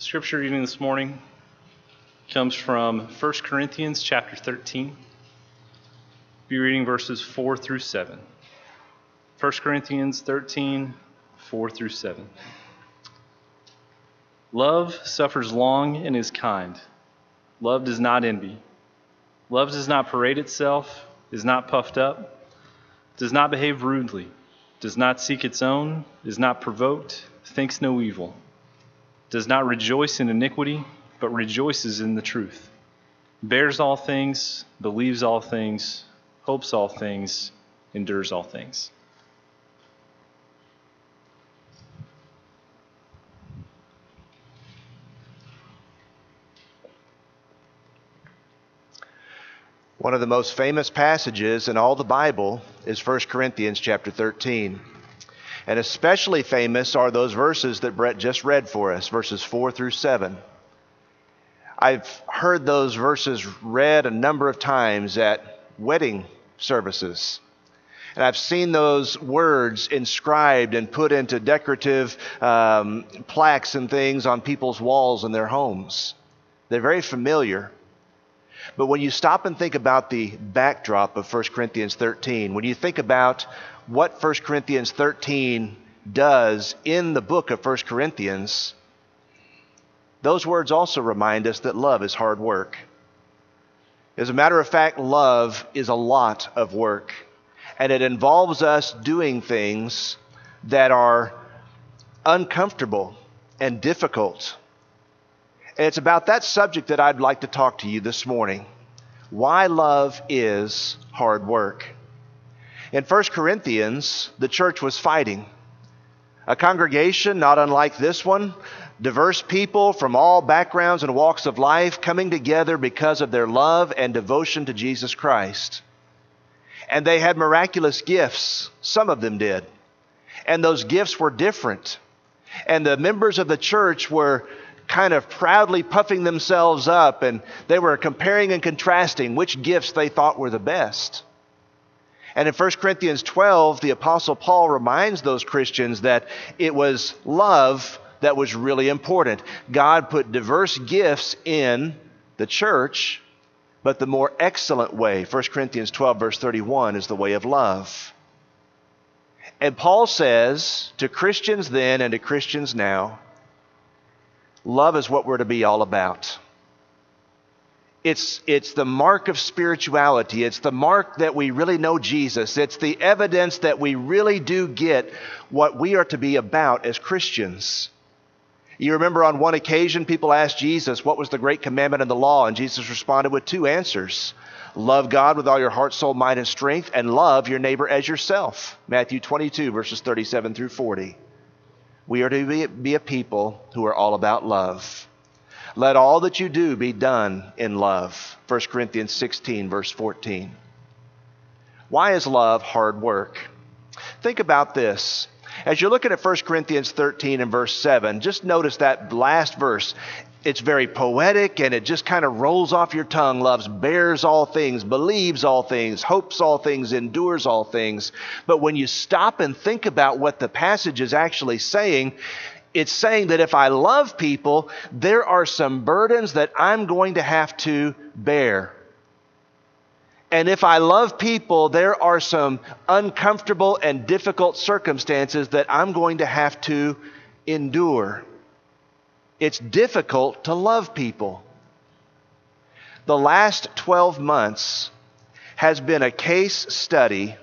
Scripture reading this morning comes from 1 Corinthians chapter 13. Be reading verses 4 through 7. 1 Corinthians 13, 4 through 7. Love suffers long and is kind. Love does not envy. Love does not parade itself, is not puffed up, does not behave rudely, does not seek its own, is not provoked, thinks no evil, does not rejoice in iniquity, but rejoices in the truth, bears all things, believes all things, hopes all things, endures all things. One of the most famous passages in all the Bible is 1 Corinthians chapter 13. And especially famous are those verses that Brett just read for us, verses 4 through 7. I've heard those verses read a number of times at wedding services. And I've seen those words inscribed and put into decorative um, plaques and things on people's walls in their homes. They're very familiar. But when you stop and think about the backdrop of 1 Corinthians 13, when you think about what 1 Corinthians 13 does in the book of 1 Corinthians, those words also remind us that love is hard work. As a matter of fact, love is a lot of work, and it involves us doing things that are uncomfortable and difficult. And it's about that subject that I'd like to talk to you this morning. Why love is hard work. In 1 Corinthians, the church was fighting. A congregation not unlike this one, diverse people from all backgrounds and walks of life coming together because of their love and devotion to Jesus Christ. And they had miraculous gifts, some of them did. And those gifts were different. And the members of the church were kind of proudly puffing themselves up and they were comparing and contrasting which gifts they thought were the best. And in 1 Corinthians 12, the Apostle Paul reminds those Christians that it was love that was really important. God put diverse gifts in the church, but the more excellent way, 1 Corinthians 12, verse 31, is the way of love. And Paul says to Christians then and to Christians now, Love is what we're to be all about. It's, it's the mark of spirituality. It's the mark that we really know Jesus. It's the evidence that we really do get what we are to be about as Christians. You remember on one occasion, people asked Jesus, What was the great commandment in the law? And Jesus responded with two answers Love God with all your heart, soul, mind, and strength, and love your neighbor as yourself. Matthew 22, verses 37 through 40. We are to be, be a people who are all about love. Let all that you do be done in love. 1 Corinthians 16, verse 14. Why is love hard work? Think about this. As you're looking at 1 Corinthians 13 and verse 7, just notice that last verse it's very poetic and it just kind of rolls off your tongue. Loves bears all things, believes all things, hopes all things, endures all things. But when you stop and think about what the passage is actually saying, it's saying that if I love people, there are some burdens that I'm going to have to bear. And if I love people, there are some uncomfortable and difficult circumstances that I'm going to have to endure. It's difficult to love people. The last 12 months has been a case study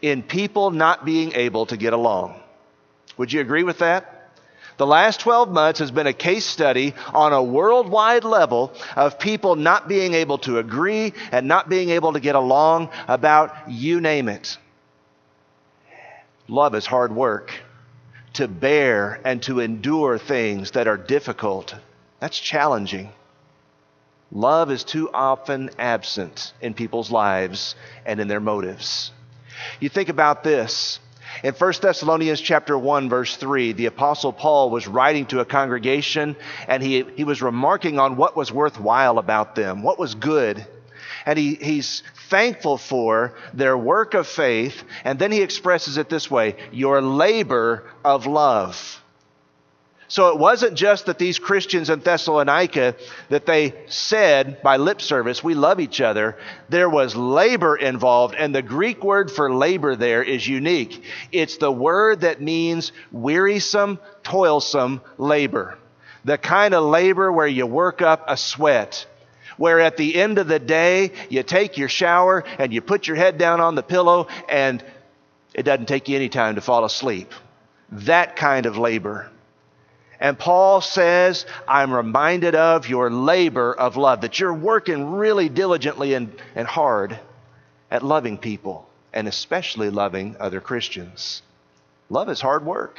in people not being able to get along. Would you agree with that? The last 12 months has been a case study on a worldwide level of people not being able to agree and not being able to get along about you name it. Love is hard work to bear and to endure things that are difficult. That's challenging. Love is too often absent in people's lives and in their motives. You think about this. In 1 Thessalonians chapter 1 verse 3, the apostle Paul was writing to a congregation and he, he was remarking on what was worthwhile about them, what was good. And he, he's thankful for their work of faith. And then he expresses it this way your labor of love. So it wasn't just that these Christians in Thessalonica that they said by lip service, we love each other. There was labor involved, and the Greek word for labor there is unique. It's the word that means wearisome, toilsome labor. The kind of labor where you work up a sweat where at the end of the day, you take your shower and you put your head down on the pillow and it doesn't take you any time to fall asleep. That kind of labor. And Paul says, I'm reminded of your labor of love, that you're working really diligently and, and hard at loving people, and especially loving other Christians. Love is hard work.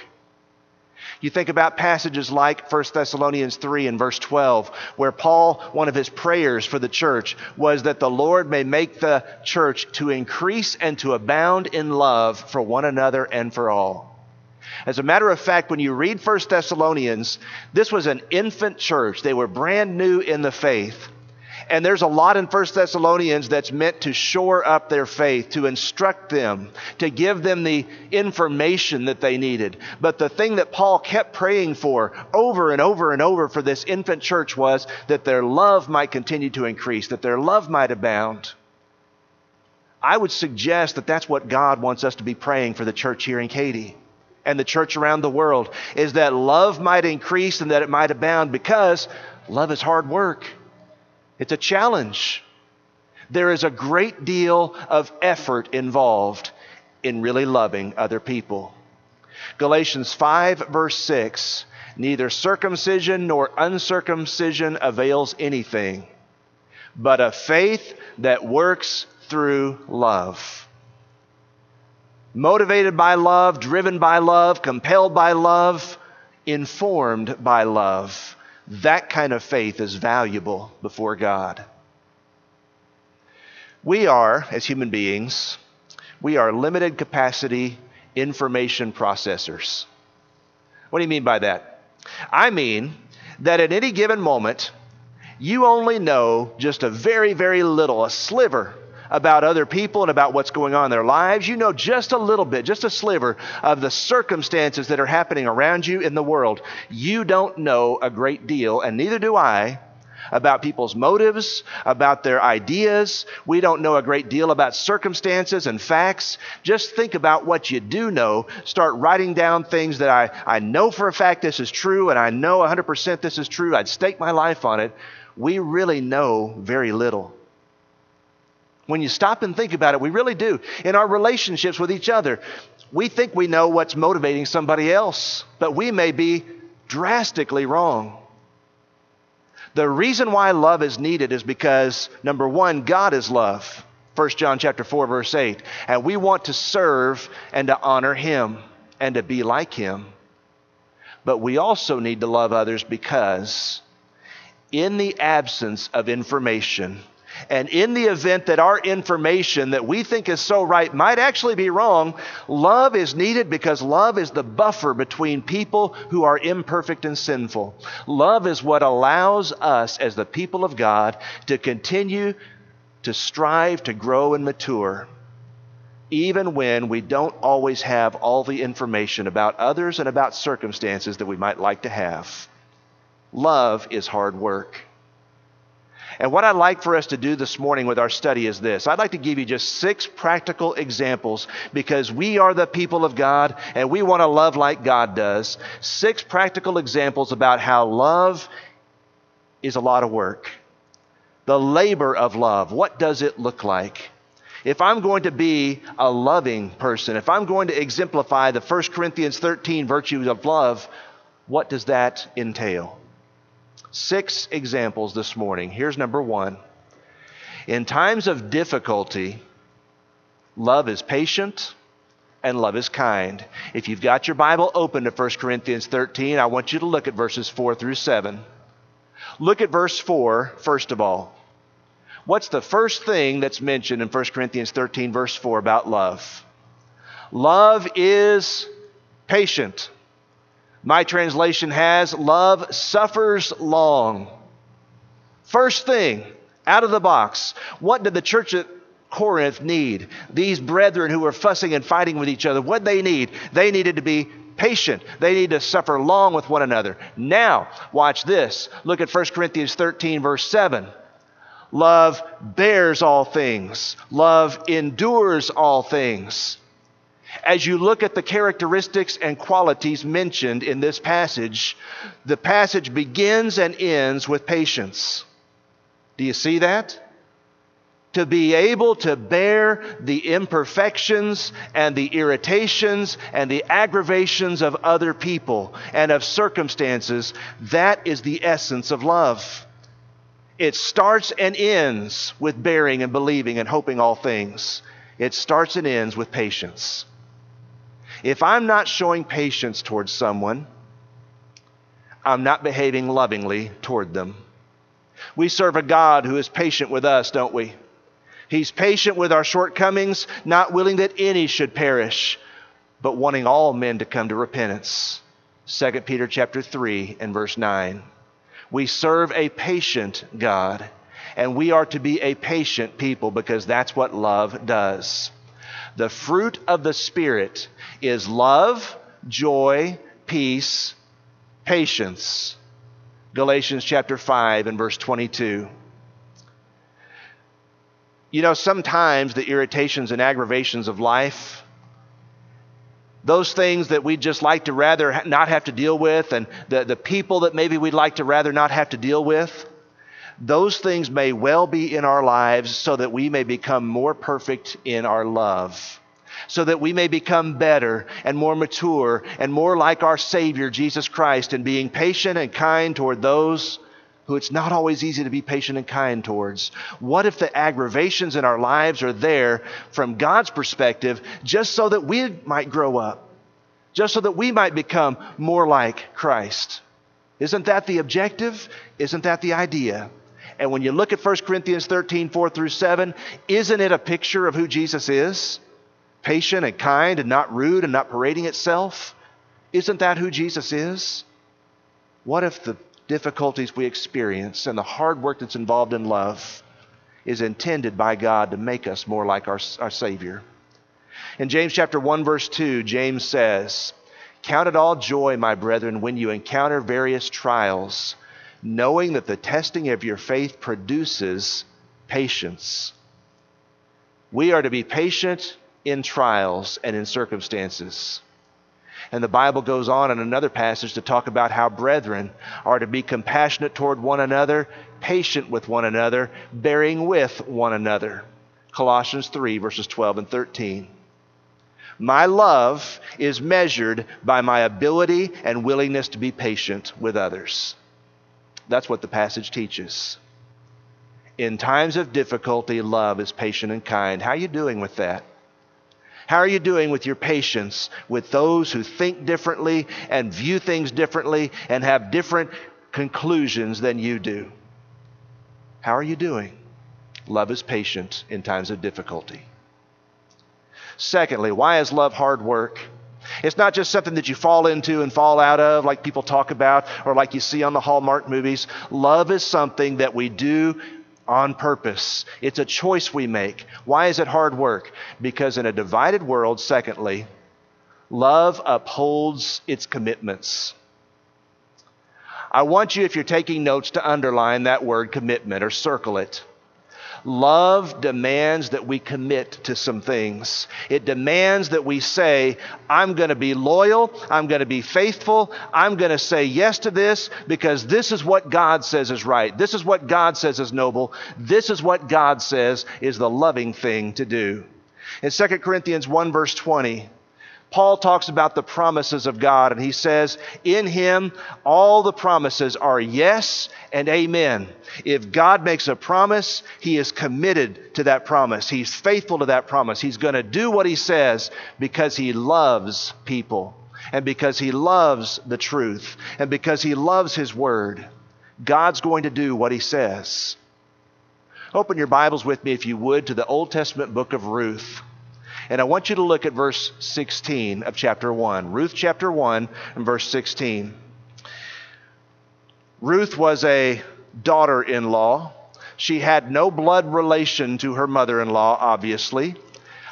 You think about passages like 1 Thessalonians 3 and verse 12, where Paul, one of his prayers for the church was that the Lord may make the church to increase and to abound in love for one another and for all. As a matter of fact, when you read 1 Thessalonians, this was an infant church. They were brand new in the faith. And there's a lot in 1 Thessalonians that's meant to shore up their faith, to instruct them, to give them the information that they needed. But the thing that Paul kept praying for over and over and over for this infant church was that their love might continue to increase, that their love might abound. I would suggest that that's what God wants us to be praying for the church here in Katy and the church around the world is that love might increase and that it might abound because love is hard work. It's a challenge. There is a great deal of effort involved in really loving other people. Galatians 5, verse 6 Neither circumcision nor uncircumcision avails anything, but a faith that works through love. Motivated by love, driven by love, compelled by love, informed by love that kind of faith is valuable before God. We are, as human beings, we are limited capacity information processors. What do you mean by that? I mean that at any given moment, you only know just a very, very little, a sliver about other people and about what's going on in their lives. You know just a little bit, just a sliver of the circumstances that are happening around you in the world. You don't know a great deal, and neither do I, about people's motives, about their ideas. We don't know a great deal about circumstances and facts. Just think about what you do know. Start writing down things that I, I know for a fact this is true, and I know 100% this is true. I'd stake my life on it. We really know very little. When you stop and think about it, we really do. In our relationships with each other, we think we know what's motivating somebody else, but we may be drastically wrong. The reason why love is needed is because number 1, God is love. 1 John chapter 4 verse 8. And we want to serve and to honor him and to be like him. But we also need to love others because in the absence of information, and in the event that our information that we think is so right might actually be wrong, love is needed because love is the buffer between people who are imperfect and sinful. Love is what allows us, as the people of God, to continue to strive to grow and mature, even when we don't always have all the information about others and about circumstances that we might like to have. Love is hard work. And what I'd like for us to do this morning with our study is this I'd like to give you just six practical examples because we are the people of God and we want to love like God does. Six practical examples about how love is a lot of work. The labor of love, what does it look like? If I'm going to be a loving person, if I'm going to exemplify the 1 Corinthians 13 virtues of love, what does that entail? Six examples this morning. Here's number one. In times of difficulty, love is patient and love is kind. If you've got your Bible open to 1 Corinthians 13, I want you to look at verses 4 through 7. Look at verse 4, first of all. What's the first thing that's mentioned in 1 Corinthians 13, verse 4 about love? Love is patient. My translation has love suffers long. First thing out of the box, what did the church at Corinth need? These brethren who were fussing and fighting with each other, what they need? They needed to be patient. They need to suffer long with one another. Now, watch this. Look at 1 Corinthians 13, verse 7. Love bears all things, love endures all things. As you look at the characteristics and qualities mentioned in this passage, the passage begins and ends with patience. Do you see that? To be able to bear the imperfections and the irritations and the aggravations of other people and of circumstances, that is the essence of love. It starts and ends with bearing and believing and hoping all things. It starts and ends with patience. If I'm not showing patience towards someone, I'm not behaving lovingly toward them. We serve a God who is patient with us, don't we? He's patient with our shortcomings, not willing that any should perish, but wanting all men to come to repentance. 2 Peter chapter 3 and verse 9. We serve a patient God, and we are to be a patient people because that's what love does. The fruit of the Spirit is love, joy, peace, patience. Galatians chapter 5 and verse 22. You know, sometimes the irritations and aggravations of life, those things that we'd just like to rather not have to deal with, and the, the people that maybe we'd like to rather not have to deal with, those things may well be in our lives so that we may become more perfect in our love, so that we may become better and more mature and more like our Savior, Jesus Christ, in being patient and kind toward those who it's not always easy to be patient and kind towards? What if the aggravations in our lives are there from God's perspective just so that we might grow up, just so that we might become more like Christ? Isn't that the objective? Isn't that the idea? And when you look at 1 Corinthians 13, 4 through 7, isn't it a picture of who Jesus is? Patient and kind and not rude and not parading itself? Isn't that who Jesus is? What if the difficulties we experience and the hard work that's involved in love is intended by God to make us more like our, our Savior. In James chapter 1, verse 2, James says, Count it all joy, my brethren, when you encounter various trials, knowing that the testing of your faith produces patience. We are to be patient in trials and in circumstances. And the Bible goes on in another passage to talk about how brethren are to be compassionate toward one another, patient with one another, bearing with one another. Colossians 3, verses 12 and 13. My love is measured by my ability and willingness to be patient with others. That's what the passage teaches. In times of difficulty, love is patient and kind. How are you doing with that? How are you doing with your patience with those who think differently and view things differently and have different conclusions than you do? How are you doing? Love is patient in times of difficulty. Secondly, why is love hard work? It's not just something that you fall into and fall out of, like people talk about, or like you see on the Hallmark movies. Love is something that we do on purpose. It's a choice we make. Why is it hard work? Because in a divided world, secondly, love upholds its commitments. I want you, if you're taking notes, to underline that word commitment or circle it. Love demands that we commit to some things. It demands that we say, I'm going to be loyal. I'm going to be faithful. I'm going to say yes to this because this is what God says is right. This is what God says is noble. This is what God says is the loving thing to do. In 2 Corinthians 1, verse 20, Paul talks about the promises of God, and he says, In him, all the promises are yes and amen. If God makes a promise, he is committed to that promise. He's faithful to that promise. He's going to do what he says because he loves people, and because he loves the truth, and because he loves his word. God's going to do what he says. Open your Bibles with me, if you would, to the Old Testament book of Ruth. And I want you to look at verse 16 of chapter 1. Ruth chapter 1 and verse 16. Ruth was a daughter in law. She had no blood relation to her mother in law, obviously.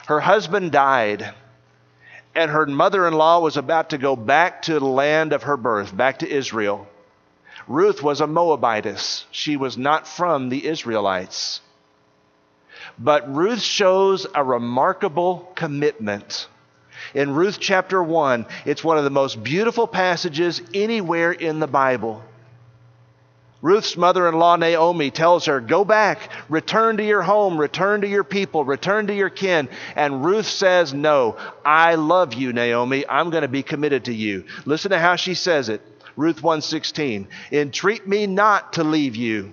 Her husband died. and her mother in law was about to go back to the land of her birth, back to Israel. Ruth was a Moabitess. She was not from the Israelites. But Ruth shows a remarkable commitment. In Ruth chapter 1, it's one of the most beautiful passages anywhere in the Bible. Ruth's mother in law, Naomi, tells her, Go back, return to your home, return to your people, return to your kin. And Ruth says, No, I love you, Naomi. I'm going to be committed to you. Listen to how she says it. Ruth 1:16. Entreat me not to leave you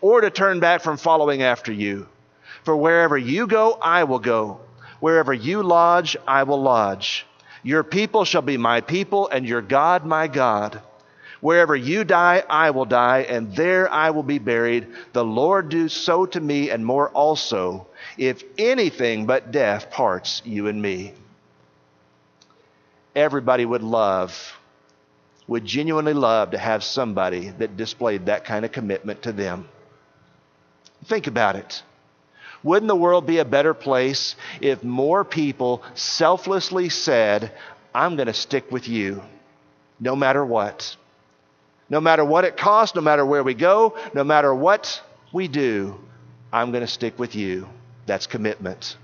or to turn back from following after you. For wherever you go, I will go. Wherever you lodge, I will lodge. Your people shall be my people, and your God my God. Wherever you die, I will die, and there I will be buried. The Lord do so to me, and more also, if anything but death parts you and me. Everybody would love, would genuinely love to have somebody that displayed that kind of commitment to them. Think about it. Wouldn't the world be a better place if more people selflessly said, I'm going to stick with you no matter what? No matter what it costs, no matter where we go, no matter what we do, I'm going to stick with you. That's commitment.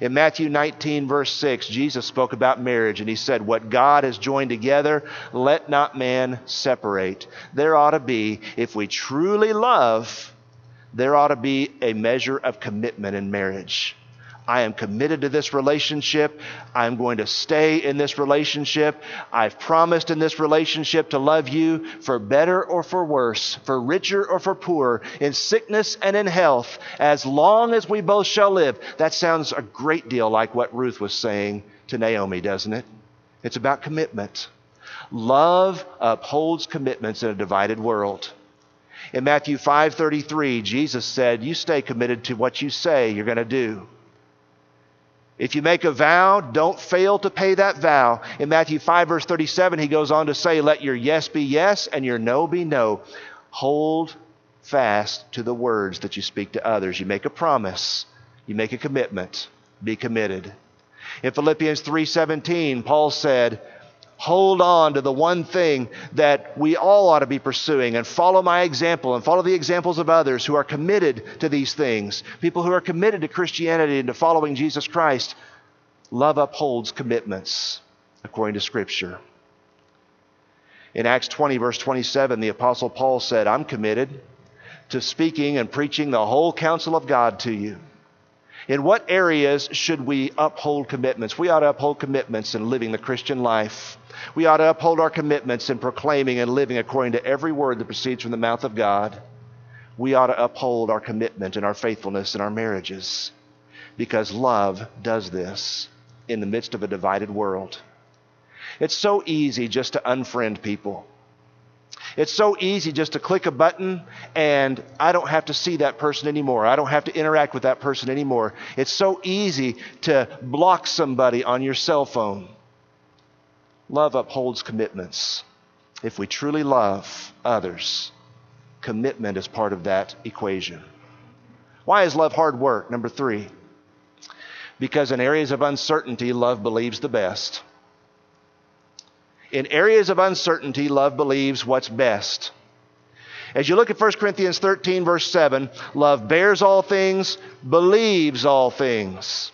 In Matthew 19, verse 6, Jesus spoke about marriage and he said, What God has joined together, let not man separate. There ought to be, if we truly love, there ought to be a measure of commitment in marriage. I am committed to this relationship. I'm going to stay in this relationship. I've promised in this relationship to love you for better or for worse, for richer or for poorer, in sickness and in health, as long as we both shall live. That sounds a great deal like what Ruth was saying to Naomi, doesn't it? It's about commitment. Love upholds commitments in a divided world. In Matthew 5:33, Jesus said, "You stay committed to what you say you're going to do." If you make a vow, don't fail to pay that vow. In Matthew 5, verse 37, he goes on to say, Let your yes be yes and your no be no. Hold fast to the words that you speak to others. You make a promise, you make a commitment. Be committed. In Philippians 3:17, Paul said, hold on to the one thing that we all ought to be pursuing and follow my example and follow the examples of others who are committed to these things. People who are committed to Christianity and to following Jesus Christ. Love upholds commitments according to Scripture. In Acts 20, verse 27, the Apostle Paul said, I'm committed to speaking and preaching the whole counsel of God to you. In what areas should we uphold commitments? We ought to uphold commitments in living the Christian life. We ought to uphold our commitments in proclaiming and living according to every word that proceeds from the mouth of God. We ought to uphold our commitment and our faithfulness in our marriages because love does this in the midst of a divided world. It's so easy just to unfriend people. It's so easy just to click a button and I don't have to see that person anymore. I don't have to interact with that person anymore. It's so easy to block somebody on your cell phone. Love upholds commitments. If we truly love others, commitment is part of that equation. Why is love hard work? Number three, because in areas of uncertainty, love believes the best. In areas of uncertainty, love believes what's best. As you look at 1 Corinthians 13, verse 7, love bears all things, believes all things.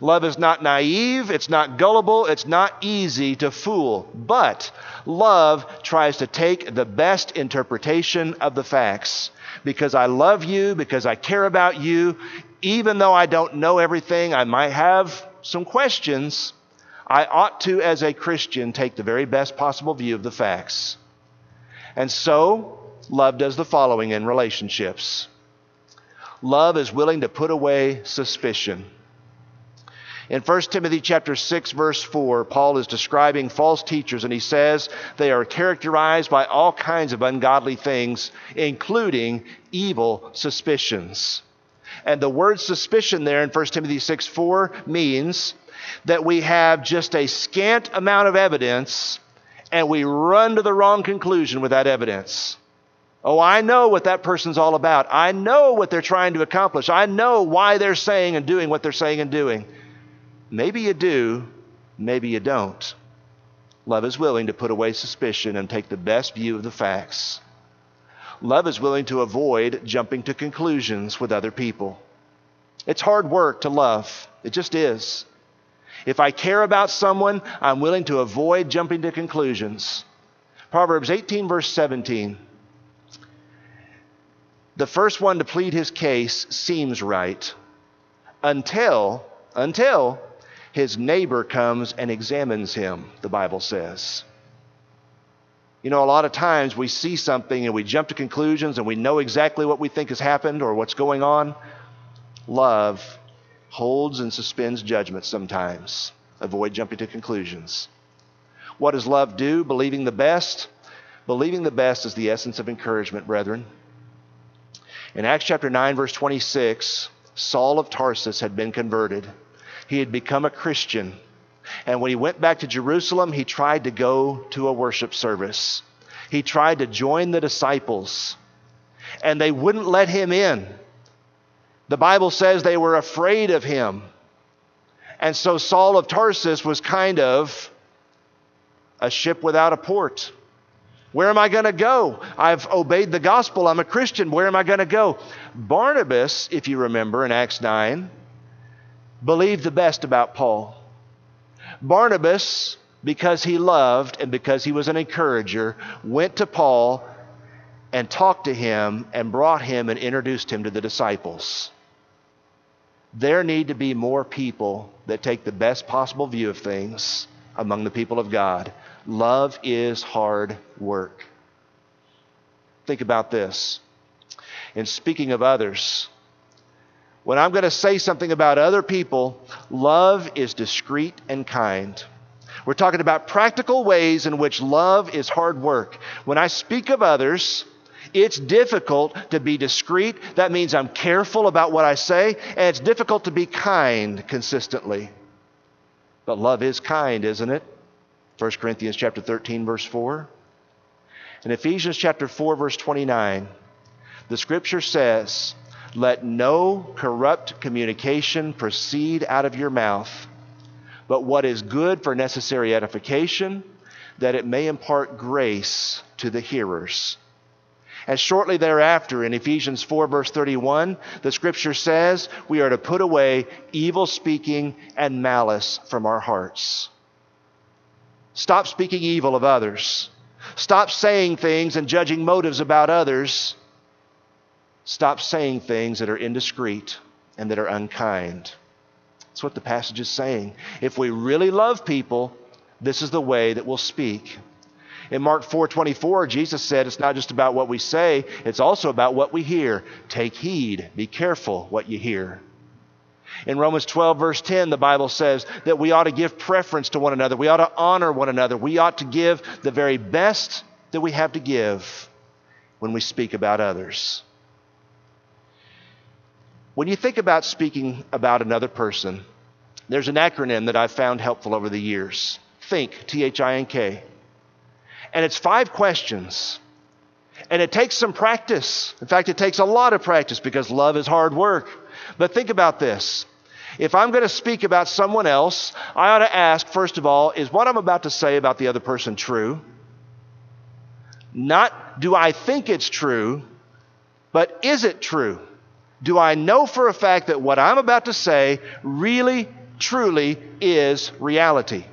Love is not naive, it's not gullible, it's not easy to fool. But love tries to take the best interpretation of the facts. Because I love you, because I care about you, even though I don't know everything, I might have some questions. I ought to, as a Christian, take the very best possible view of the facts. And so, love does the following in relationships love is willing to put away suspicion. In 1 Timothy chapter 6 verse 4, Paul is describing false teachers and he says they are characterized by all kinds of ungodly things including evil suspicions. And the word suspicion there in 1 Timothy 6 4 means that we have just a scant amount of evidence and we run to the wrong conclusion with that evidence. Oh, I know what that person's all about. I know what they're trying to accomplish. I know why they're saying and doing what they're saying and doing. Maybe you do, maybe you don't. Love is willing to put away suspicion and take the best view of the facts. Love is willing to avoid jumping to conclusions with other people. It's hard work to love, it just is. If I care about someone, I'm willing to avoid jumping to conclusions. Proverbs 18, verse 17. The first one to plead his case seems right until, until his neighbor comes and examines him, the Bible says. You know, a lot of times we see something and we jump to conclusions and we know exactly what we think has happened or what's going on. Love holds and suspends judgment sometimes. Avoid jumping to conclusions. What does love do? Believing the best. Believing the best is the essence of encouragement, brethren. In Acts chapter 9, verse 26, Saul of Tarsus had been converted. He had become a Christian. And when he went back to Jerusalem, he tried to go to a worship service. He tried to join the disciples, and they wouldn't let him in. The Bible says they were afraid of him. And so Saul of Tarsus was kind of a ship without a port. Where am I going to go? I've obeyed the gospel. I'm a Christian. Where am I going to go? Barnabas, if you remember in Acts 9, believed the best about Paul. Barnabas, because he loved and because he was an encourager, went to Paul and talked to him and brought him and introduced him to the disciples. There need to be more people that take the best possible view of things among the people of God. Love is hard work. Think about this. In speaking of others, when I'm going to say something about other people, love is discreet and kind. We're talking about practical ways in which love is hard work. When I speak of others, it's difficult to be discreet. That means I'm careful about what I say, and it's difficult to be kind consistently. But love is kind, isn't it? 1 Corinthians chapter 13 verse 4. In Ephesians chapter 4 verse 29, the scripture says, "Let no corrupt communication proceed out of your mouth, but what is good for necessary edification, that it may impart grace to the hearers." And shortly thereafter, in Ephesians 4, verse 31, the scripture says we are to put away evil speaking and malice from our hearts. Stop speaking evil of others. Stop saying things and judging motives about others. Stop saying things that are indiscreet and that are unkind. That's what the passage is saying. If we really love people, this is the way that we'll speak. In Mark 4:24, Jesus said it's not just about what we say, it's also about what we hear. Take heed, be careful what you hear. In Romans 12, verse 10, the Bible says that we ought to give preference to one another. We ought to honor one another. We ought to give the very best that we have to give when we speak about others. When you think about speaking about another person, there's an acronym that I've found helpful over the years. Think, T H I N K. And it's five questions. And it takes some practice. In fact, it takes a lot of practice because love is hard work. But think about this. If I'm going to speak about someone else, I ought to ask, first of all, is what I'm about to say about the other person true? Not do I think it's true, but is it true? Do I know for a fact that what I'm about to say really, truly is reality?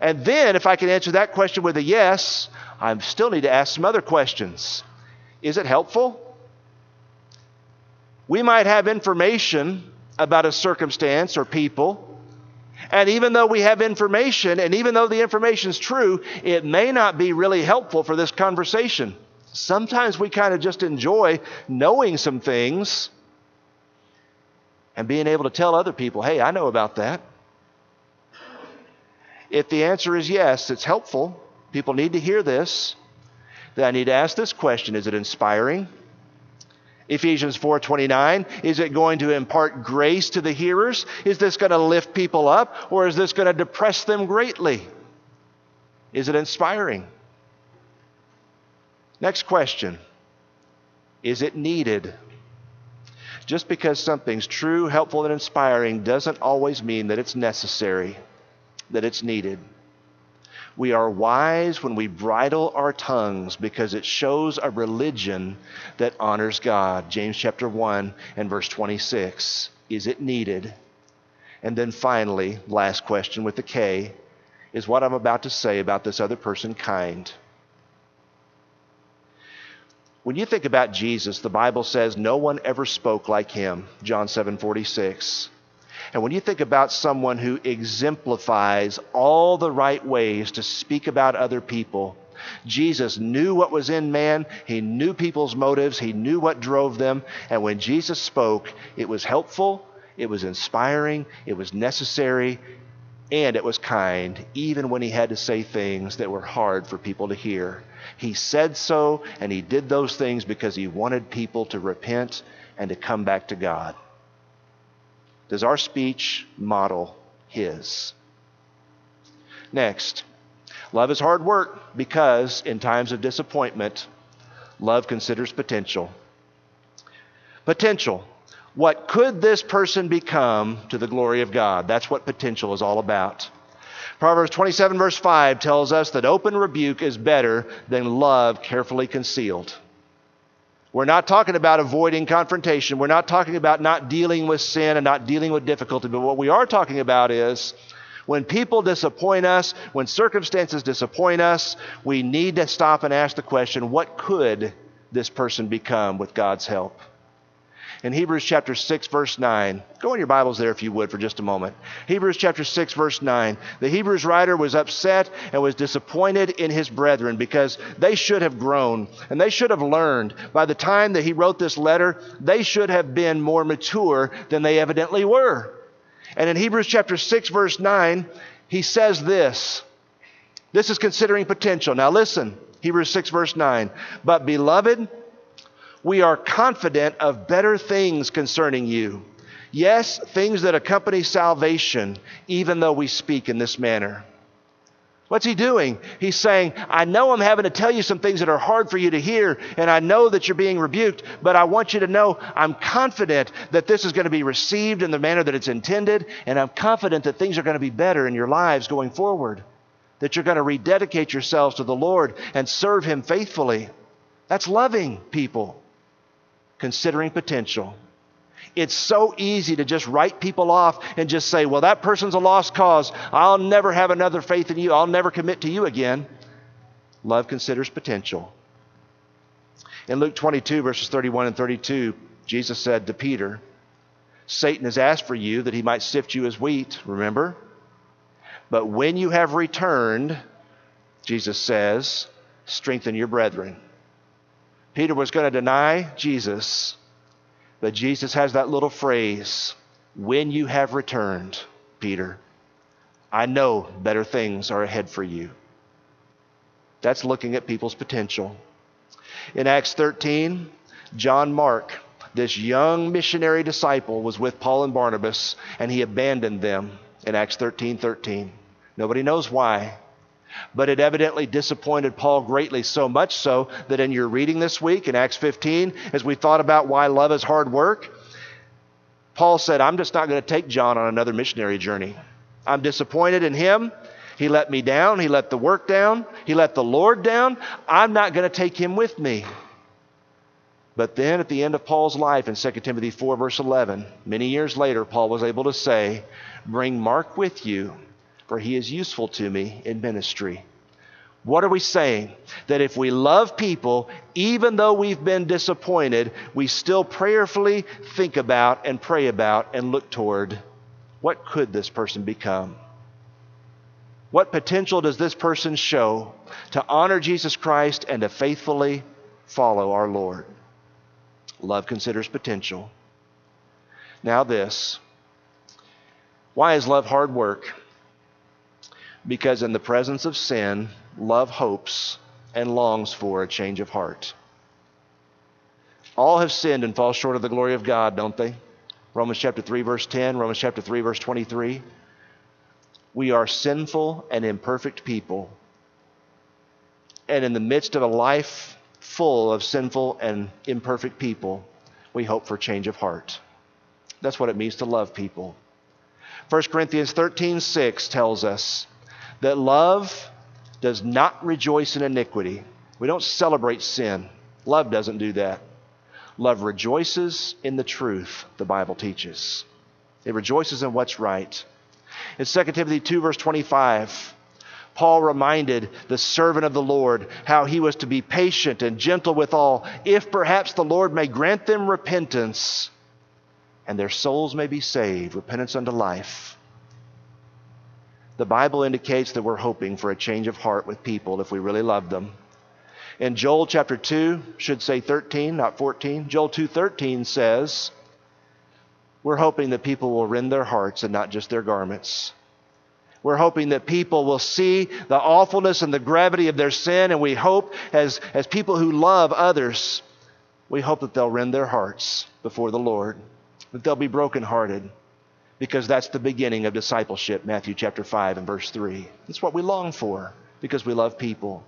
And then, if I can answer that question with a yes, I still need to ask some other questions. Is it helpful? We might have information about a circumstance or people. And even though we have information, and even though the information is true, it may not be really helpful for this conversation. Sometimes we kind of just enjoy knowing some things and being able to tell other people, hey, I know about that. If the answer is yes, it's helpful. People need to hear this. Then I need to ask this question Is it inspiring? Ephesians 4:29 is it going to impart grace to the hearers? Is this going to lift people up or is this going to depress them greatly? Is it inspiring? Next question. Is it needed? Just because something's true, helpful and inspiring doesn't always mean that it's necessary. That it's needed. We are wise when we bridle our tongues because it shows a religion that honors God. James chapter 1 and verse 26. Is it needed? And then finally, last question with the K is what I'm about to say about this other person kind. When you think about Jesus, the Bible says no one ever spoke like him, John 7 46. And when you think about someone who exemplifies all the right ways to speak about other people, Jesus knew what was in man. He knew people's motives. He knew what drove them. And when Jesus spoke, it was helpful, it was inspiring, it was necessary, and it was kind, even when he had to say things that were hard for people to hear. He said so, and he did those things because he wanted people to repent and to come back to God. Does our speech model his? Next, love is hard work because in times of disappointment, love considers potential. Potential. What could this person become to the glory of God? That's what potential is all about. Proverbs 27, verse 5 tells us that open rebuke is better than love carefully concealed. We're not talking about avoiding confrontation. We're not talking about not dealing with sin and not dealing with difficulty. But what we are talking about is when people disappoint us, when circumstances disappoint us, we need to stop and ask the question what could this person become with God's help? In Hebrews chapter 6, verse 9. Go in your Bibles there if you would for just a moment. Hebrews chapter 6, verse 9. The Hebrews writer was upset and was disappointed in his brethren because they should have grown and they should have learned. By the time that he wrote this letter, they should have been more mature than they evidently were. And in Hebrews chapter 6, verse 9, he says this. This is considering potential. Now listen, Hebrews 6, verse 9. But beloved, we are confident of better things concerning you. Yes, things that accompany salvation, even though we speak in this manner. What's he doing? He's saying, I know I'm having to tell you some things that are hard for you to hear, and I know that you're being rebuked, but I want you to know I'm confident that this is going to be received in the manner that it's intended, and I'm confident that things are going to be better in your lives going forward, that you're going to rededicate yourselves to the Lord and serve Him faithfully. That's loving people considering potential. It's so easy to just write people off and just say, well, that person's a lost cause. I'll never have another faith in you. I'll never commit to you again. Love considers potential. In Luke 22, verses 31 and 32, Jesus said to Peter, Satan has asked for you that he might sift you as wheat, remember? But when you have returned, Jesus says, strengthen your brethren. Peter was going to deny Jesus, but Jesus has that little phrase when you have returned, Peter, I know better things are ahead for you. That's looking at people's potential. In Acts 13, John Mark, this young missionary disciple, was with Paul and Barnabas, and he abandoned them in Acts 13 13. Nobody knows why. But it evidently disappointed Paul greatly, so much so that in your reading this week in Acts 15, as we thought about why love is hard work, Paul said, I'm just not going to take John on another missionary journey. I'm disappointed in him. He let me down. He let the work down. He let the Lord down. I'm not going to take him with me. But then at the end of Paul's life in 2 Timothy 4, verse 11, many years later, Paul was able to say, Bring Mark with you for he is useful to me in ministry. What are we saying? That if we love people, even though we've been disappointed, we still prayerfully think about and pray about and look toward what could this person become? What potential does this person show to honor Jesus Christ and to faithfully follow our Lord? Love considers potential. Now, this. Why is love hard work? Because in the presence of sin, love hopes and longs for a change of heart. All have sinned and fall short of the glory of God, don't they? Romans chapter 3, verse 10, Romans chapter 3, verse 23. We are sinful and imperfect people. And in the midst of a life full of sinful and imperfect people, we hope for change of heart. That's what it means to love people. 1 Corinthians 13 6 tells us that love does not rejoice in iniquity. We don't celebrate sin. Love doesn't do that. Love rejoices in the truth, the Bible teaches. It rejoices in what's right. In 2 Timothy 2, verse 25, Paul reminded the servant of the Lord how he was to be patient and gentle with all, if perhaps the Lord may grant them repentance and their souls may be saved, repentance unto life. The Bible indicates that we're hoping for a change of heart with people if we really love them. In Joel chapter 2, should say 13, not 14. Joel 2:13 says, we're hoping that people will rend their hearts and not just their garments. We're hoping that people will see the awfulness and the gravity of their sin, and we hope, as, as people who love others, we hope that they'll rend their hearts before the Lord, that they'll be brokenhearted, because that's the beginning of discipleship, Matthew chapter 5 and verse 3. That's what we long for, because we love people.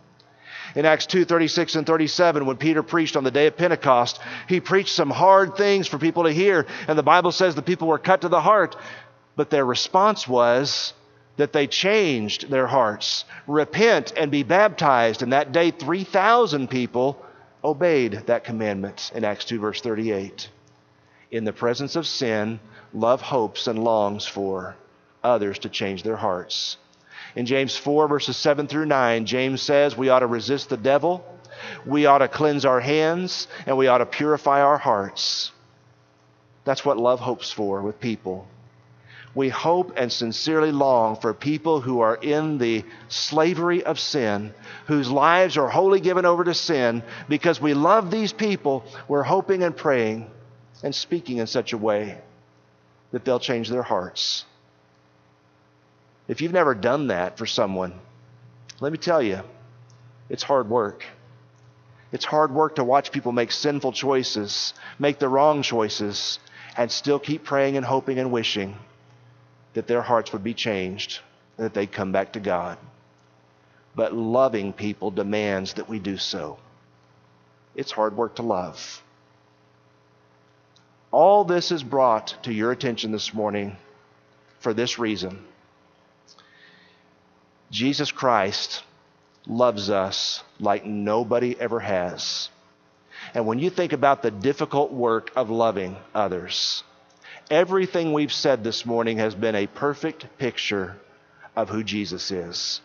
In Acts 2 36 and 37, when Peter preached on the day of Pentecost, he preached some hard things for people to hear. And the Bible says the people were cut to the heart. But their response was that they changed their hearts, repent and be baptized. And that day, 3,000 people obeyed that commandment in Acts 2, verse 38. In the presence of sin, love hopes and longs for others to change their hearts. In James 4, verses 7 through 9, James says we ought to resist the devil, we ought to cleanse our hands, and we ought to purify our hearts. That's what love hopes for with people. We hope and sincerely long for people who are in the slavery of sin, whose lives are wholly given over to sin. Because we love these people, we're hoping and praying and speaking in such a way that they'll change their hearts. If you've never done that for someone, let me tell you, it's hard work. It's hard work to watch people make sinful choices, make the wrong choices, and still keep praying and hoping and wishing that their hearts would be changed, and that they'd come back to God. But loving people demands that we do so. It's hard work to love. All this is brought to your attention this morning for this reason Jesus Christ loves us like nobody ever has. And when you think about the difficult work of loving others, everything we've said this morning has been a perfect picture of who Jesus is.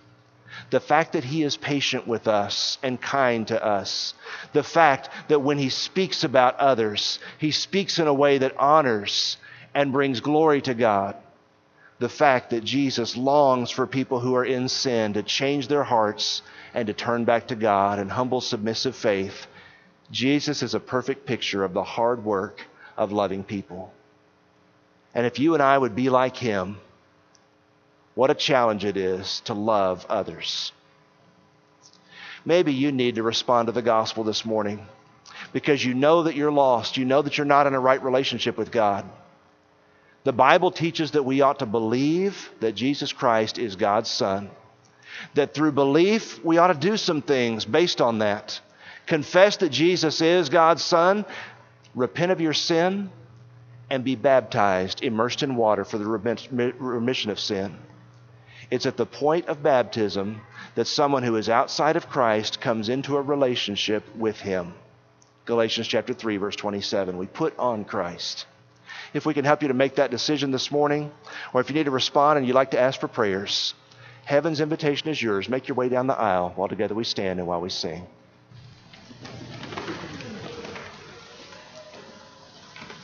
The fact that he is patient with us and kind to us. The fact that when he speaks about others, he speaks in a way that honors and brings glory to God the fact that Jesus longs for people who are in sin to change their hearts and to turn back to God in humble, submissive faith. Jesus is a perfect picture of the hard work of loving people. And if you and I would be like him, what a challenge it is to love others. Maybe you need to respond to the gospel this morning because you know that you're lost. You know that you're not in a right relationship with God. The Bible teaches that we ought to believe that Jesus Christ is God's Son. That through belief, we ought to do some things based on that. Confess that Jesus is God's Son, repent of your sin, and be baptized, immersed in water for the remission of sin. It's at the point of baptism that someone who is outside of Christ comes into a relationship with Him. Galatians chapter 3, verse 27. We put on Christ if we can help you to make that decision this morning, or if you need to respond and you'd like to ask for prayers, heaven's invitation is yours. Make your way down the aisle while together we stand and while we sing.